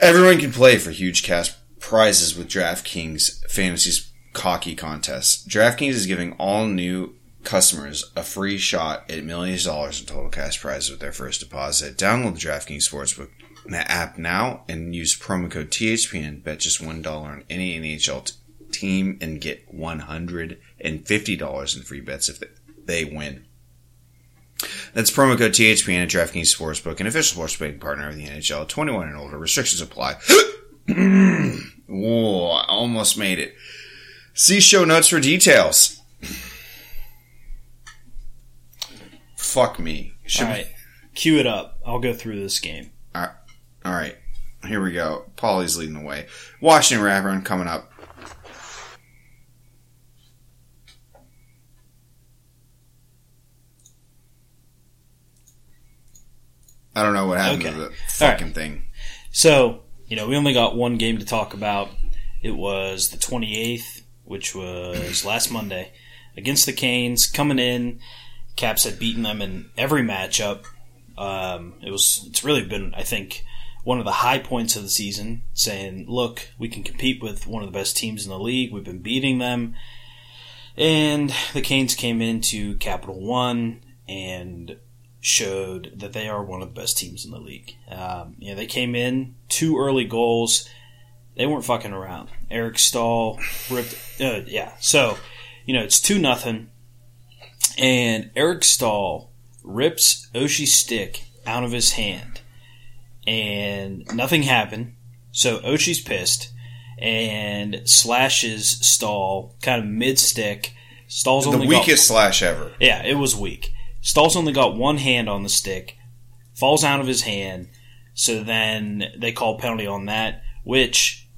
Everyone can play for huge cash prizes with DraftKings Fantasy Hockey Contest. DraftKings is giving all new customers a free shot at millions of dollars in total cash prizes with their first deposit. Download the DraftKings Sportsbook app now and use promo code THPN. Bet just $1 on any NHL team and get $150 in free bets if they, win. That's promo code THPN at DraftKings Sportsbook, an official sports betting partner of the NHL. 21 and older. Restrictions apply. Whoa, I almost made it. See show notes for details. Fuck me. Should All right. Cue it up. I'll go through this game. All right. Here we go. Paulie's leading the way. Washington Wraparound coming up. I don't know what happened Okay. to the fucking right. thing. So, you know, we only got one game to talk about. It was the 28th, which was last Monday, against the Canes. Coming in, Caps had beaten them in every matchup. Um, it was. It's really been, I think, one of the high points of the season. Saying, look, we can compete with one of the best teams in the league. We've been beating them, and the Canes came into Capital One and showed that they are one of the best teams in the league. Um, you know, they came in two early goals. They weren't fucking around. Eric Staal ripped. Uh, yeah, so you know it's two nothing, and Eric Staal rips Oshie's stick out of his hand, and nothing happened. So Oshie's pissed and slashes Staal kind of mid stick. Staal's The only got- weakest slash ever. yeah, it was weak. Staal's only got one hand on the stick, falls out of his hand, so then they call penalty on that, which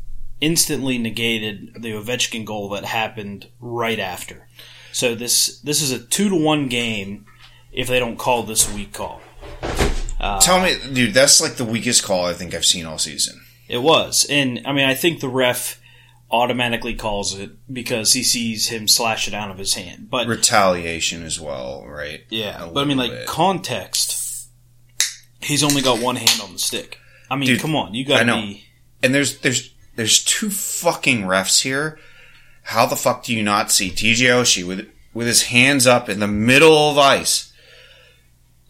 instantly negated the Ovechkin goal that happened right after. So this this is a two to one game if they don't call this weak call. Uh, Tell me, dude, that's like the weakest call I think I've seen all season. It was, and I mean I think the ref automatically calls it because he sees him slash it out of his hand, but Retaliation as well, right? Yeah, A but I mean, like bit. context. He's only got one hand on the stick. I mean, Dude, come on, you got to be. And there's there's there's two fucking refs here. How the fuck do you not see TJ Oshie with with his hands up in the middle of ice,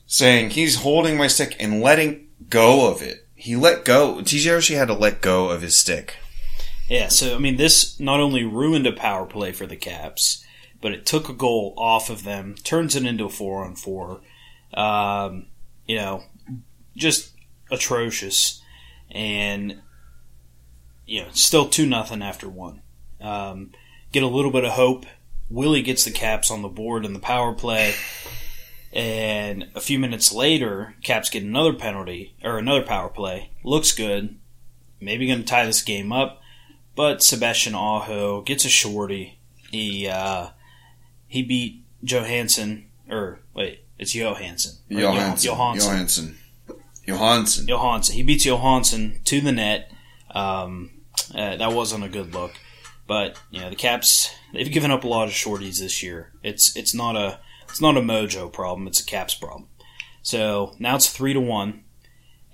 saying he's holding my stick and letting go of it? He let go. TJ Oshie had to let go of his stick. Yeah, so I mean, this not only ruined a power play for the Caps, but it took a goal off of them, turns it into a four on four. Um, you know, just atrocious, and you know, still two nothing after one. Um, get a little bit of hope Willie gets the Caps on the board in the power play, and a few minutes later, Caps get another penalty or another power play. Looks good, maybe going to tie this game up, but Sebastian Aho gets a shorty. He uh, he beat Johansson or wait, it's Johansson. Johansson. Johansson. Johansson. Johansson. He beats Johansson to the net. Um, uh, that wasn't a good look, but you know the Caps they've given up a lot of shorties this year. It's it's not a it's not a Mojo problem. It's a Caps problem. So now it's three to one,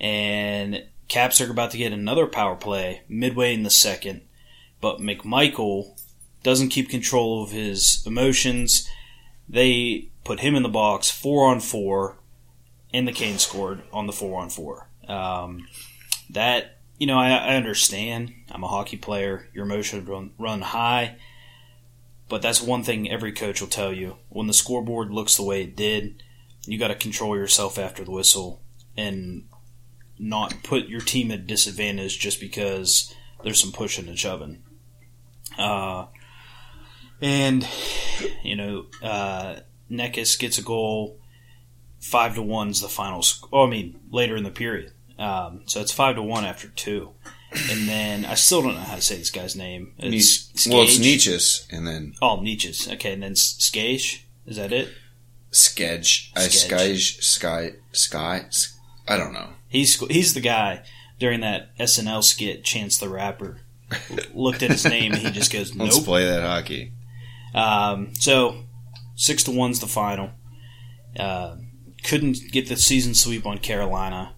and Caps are about to get another power play midway in the second, but McMichael doesn't keep control of his emotions. They put him in the box four on four, and the Canes scored on the four on four. Um, that you know, I, I understand. I'm a hockey player. Your emotions run, run high, but that's one thing every coach will tell you. When the scoreboard looks the way it did, you got to control yourself after the whistle and not put your team at disadvantage just because there's some pushing and shoving. Uh, and you know, uh, Necas gets a goal. Five to one's the final. Sc- oh, I mean, later in the period. Um, so it's five to one after two, and then I still don't know how to say this guy's name. It's well, it's Skage? Nietzsche's and then Oh, Nietzsche's. Okay, and then Skage. Is that it? Sketch. I sky, sky, sky. s- I don't know. He's he's the guy during that SNL skit. Chance the Rapper looked at his name and he just goes, Let's play that hockey. Um, so six to one's the final. Uh, couldn't get the season sweep on Carolina.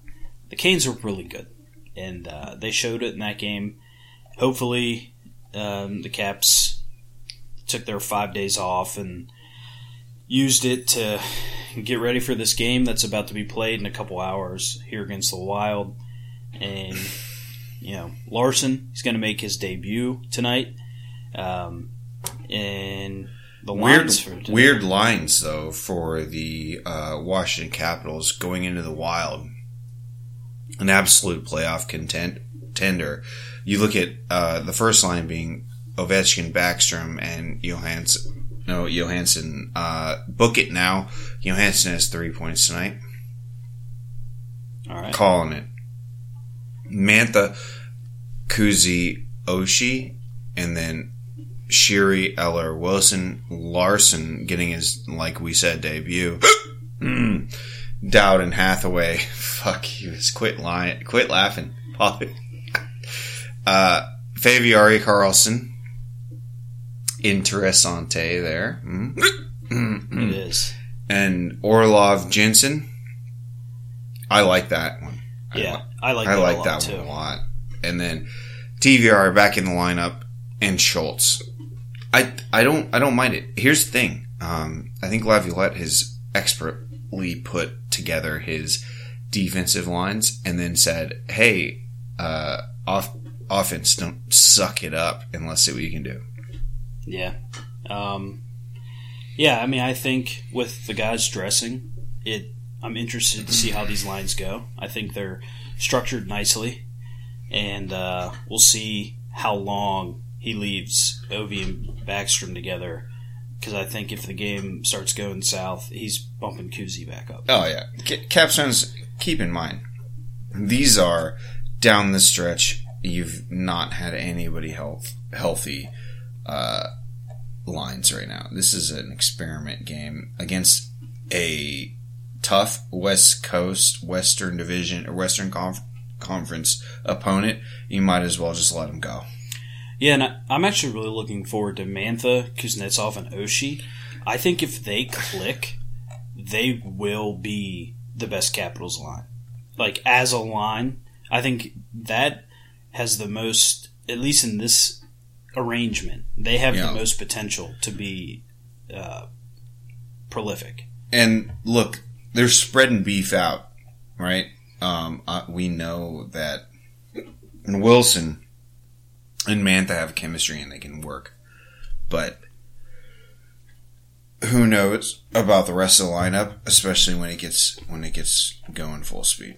The Canes were really good, and uh, they showed it in that game. Hopefully, um, the Caps took their five days off and used it to get ready for this game that's about to be played in a couple hours here against the Wild. And you know, Larsson, he's going to make his debut tonight. Um, and the Weird, lines tonight- weird lines though for the uh, Washington Capitals going into the Wild. An absolute playoff content, contender. You look at uh, the first line being Ovechkin, Backstrom, and Johansson. No, Johansson. Uh, book it now. Johansson has three points tonight. All right. Calling it. Mantha, Kuzi, Oshie, and then Sheary, Eller, Wilson, Larsson getting his, like we said, debut. Mm. Dowd and Hathaway. Fuck you. Just quit lying. Quit laughing. Uh, Fehervary Carlson. Interessante there. Mm. It is. And Orlov Jensen. I like that one. I Yeah, I like I that like a lot that too. one a lot. And then TVR back in the lineup and Schultz. I I don't I don't mind it. Here's the thing. Um, I think Laviolette has expertly put together his defensive lines and then said, "Hey, uh, off offense, don't suck it up and let's see what you can do." Yeah. Um, yeah, I mean, I think with the guys dressing, it. I'm interested to see how these lines go. I think they're structured nicely, and uh, we'll see how long he leaves Ovi and Backstrom together. Because I think if the game starts going south, he's bumping Kuzi back up. Oh yeah, Ca- Capstones. Keep in mind, these are down the stretch. You've not had anybody health healthy uh, lines right now. This is an experiment game against a tough West Coast, Western Division, or Western Conf- Conference opponent. You might as well just let them go. Yeah, and I, I'm actually really looking forward to Mantha, Kuznetsov, and Oshie. I think if they click, they will be the best Capitals line. Like as a line, I think that has the most, at least in this arrangement, they have Yeah. the most potential to be uh, prolific. And look, they're spreading beef out, right? Um, uh, we know that Wilson and Mantha have chemistry and they can work, but who knows about the rest of the lineup, especially when it gets when it gets going full speed.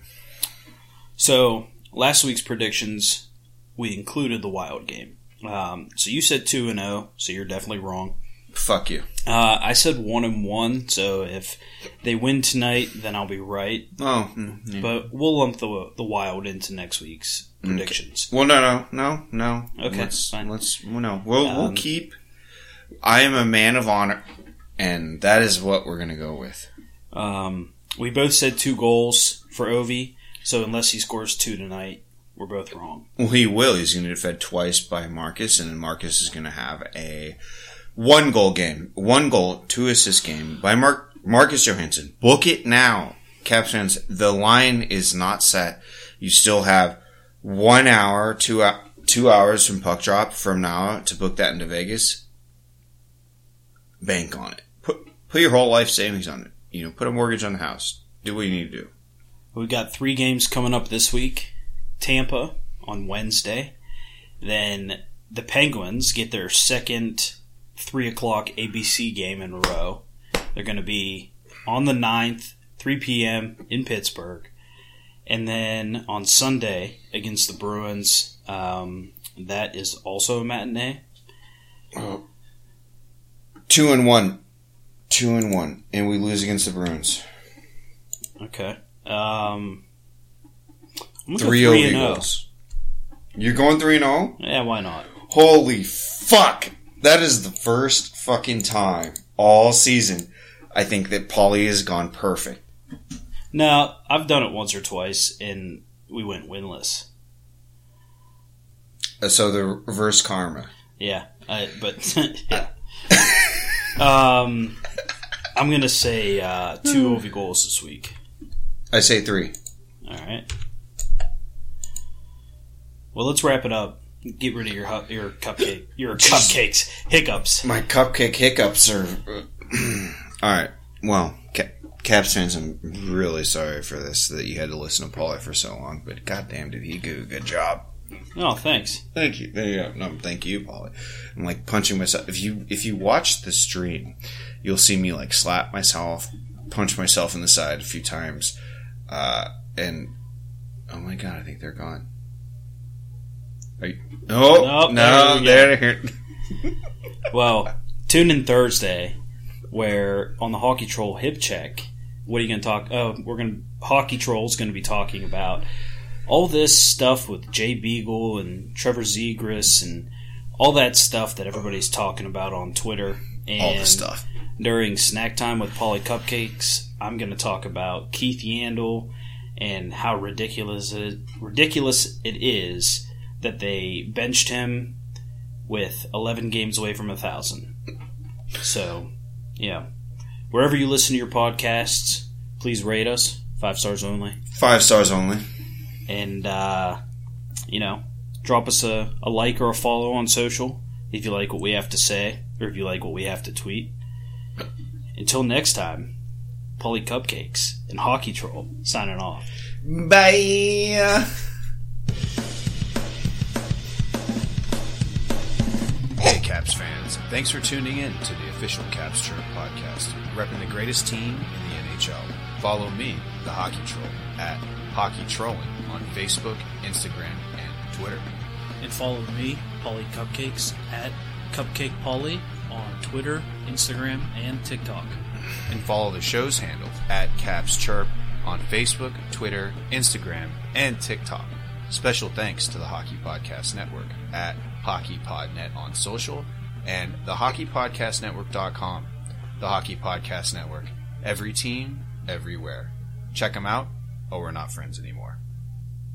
So last week's predictions, we included the Wild game. Um, so you said two and zero, so you're definitely wrong. Fuck you. Uh, I said one and one, so if they win tonight, then I'll be right. Oh, mm, yeah. But we'll lump the the Wild into next week's predictions. well, no, no, no, no. Okay, let's fine. let's well, no. We'll we'll Um, keep. I am a man of honor, and that is what we're gonna go with. Um, we both said two goals for Ovi, so unless he scores two tonight, we're both wrong. Well, he will. He's going to get fed twice by Marcus, and then Marcus is going to have a one goal game, one goal, two assist game by Mark Marcus Johansson. Book it now, Caps fans. The line is not set. You still have one hour, two hou- two hours from puck drop from now to book that into Vegas. Bank on it. Put put your whole life savings on it. You know, put a mortgage on the house. Do what you need to do. We've got three games coming up this week. Tampa on Wednesday. Then the Penguins get their second three o'clock ABC game in a row. They're going to be on the 9th, 3 p.m. in Pittsburgh. And then on Sunday against the Bruins, um, that is also a matinee. Two and one, two and one, and we lose against the Bruins. Okay. Um, I'm Three three and oh. goals. You're going three and zero. Yeah, why not? Holy fuck! That is the first fucking time all season I think that Paulie has gone perfect. Now, I've done it once or twice, and we went winless. Uh, So the reverse karma. Yeah, I, but yeah. um, I'm gonna say uh, two OV goals this week. I say three. All right. Well, let's wrap it up. Get rid of your hu- your cupcake your cupcakes hiccups. My cupcake hiccups are. all right. Well, Ca- Caps fans, I'm really sorry for this that you had to listen to Paulie for so long, but goddamn, did he do a good job. Oh, thanks. Thank you. There you go. No, thank you, Paulie. I'm like punching myself. If you if you watch the stream, you'll see me like slap myself, punch myself in the side a few times, uh, and oh my god, I think they're gone. You, oh Nope, no, there they're here. Well, tune in Thursday, where on the Hockey Troll hip check, what are you going to talk? Oh, we're going to Hockey Troll's going to be talking about all this stuff with Jay Beagle and Trevor Zegras and all that stuff that everybody's talking about on Twitter. And All the stuff. during snack time with Paulie Cupcakes, I'm going to talk about Keith Yandle and how ridiculous it, ridiculous it is that they benched him with 11 games away from a thousand. So, yeah, wherever you listen to your podcasts, please rate us five stars only, Five stars only. and uh, you know, drop us a, a like or a follow on social if you like what we have to say or if you like what we have to tweet. Until next time, Paulie Cupcakes and Hockey Troll signing off. Bye. Caps fans. Thanks for tuning in to the official Caps Chirp podcast, repping the greatest team in the NHL. Follow me, the Hockey Troll, at Hockey Trolling on Facebook, Instagram, and Twitter. And follow me, Paulie Cupcakes, at Cupcake Polly on Twitter, Instagram, and TikTok. And follow the show's handle at Caps Chirp on Facebook, Twitter, Instagram, and TikTok. Special thanks to the Hockey Podcast Network at HockeyPodNet on social and the HockeyPodcastNetwork.com. The Hockey Podcast Network. Every team, everywhere. Check them out, or we're not friends anymore.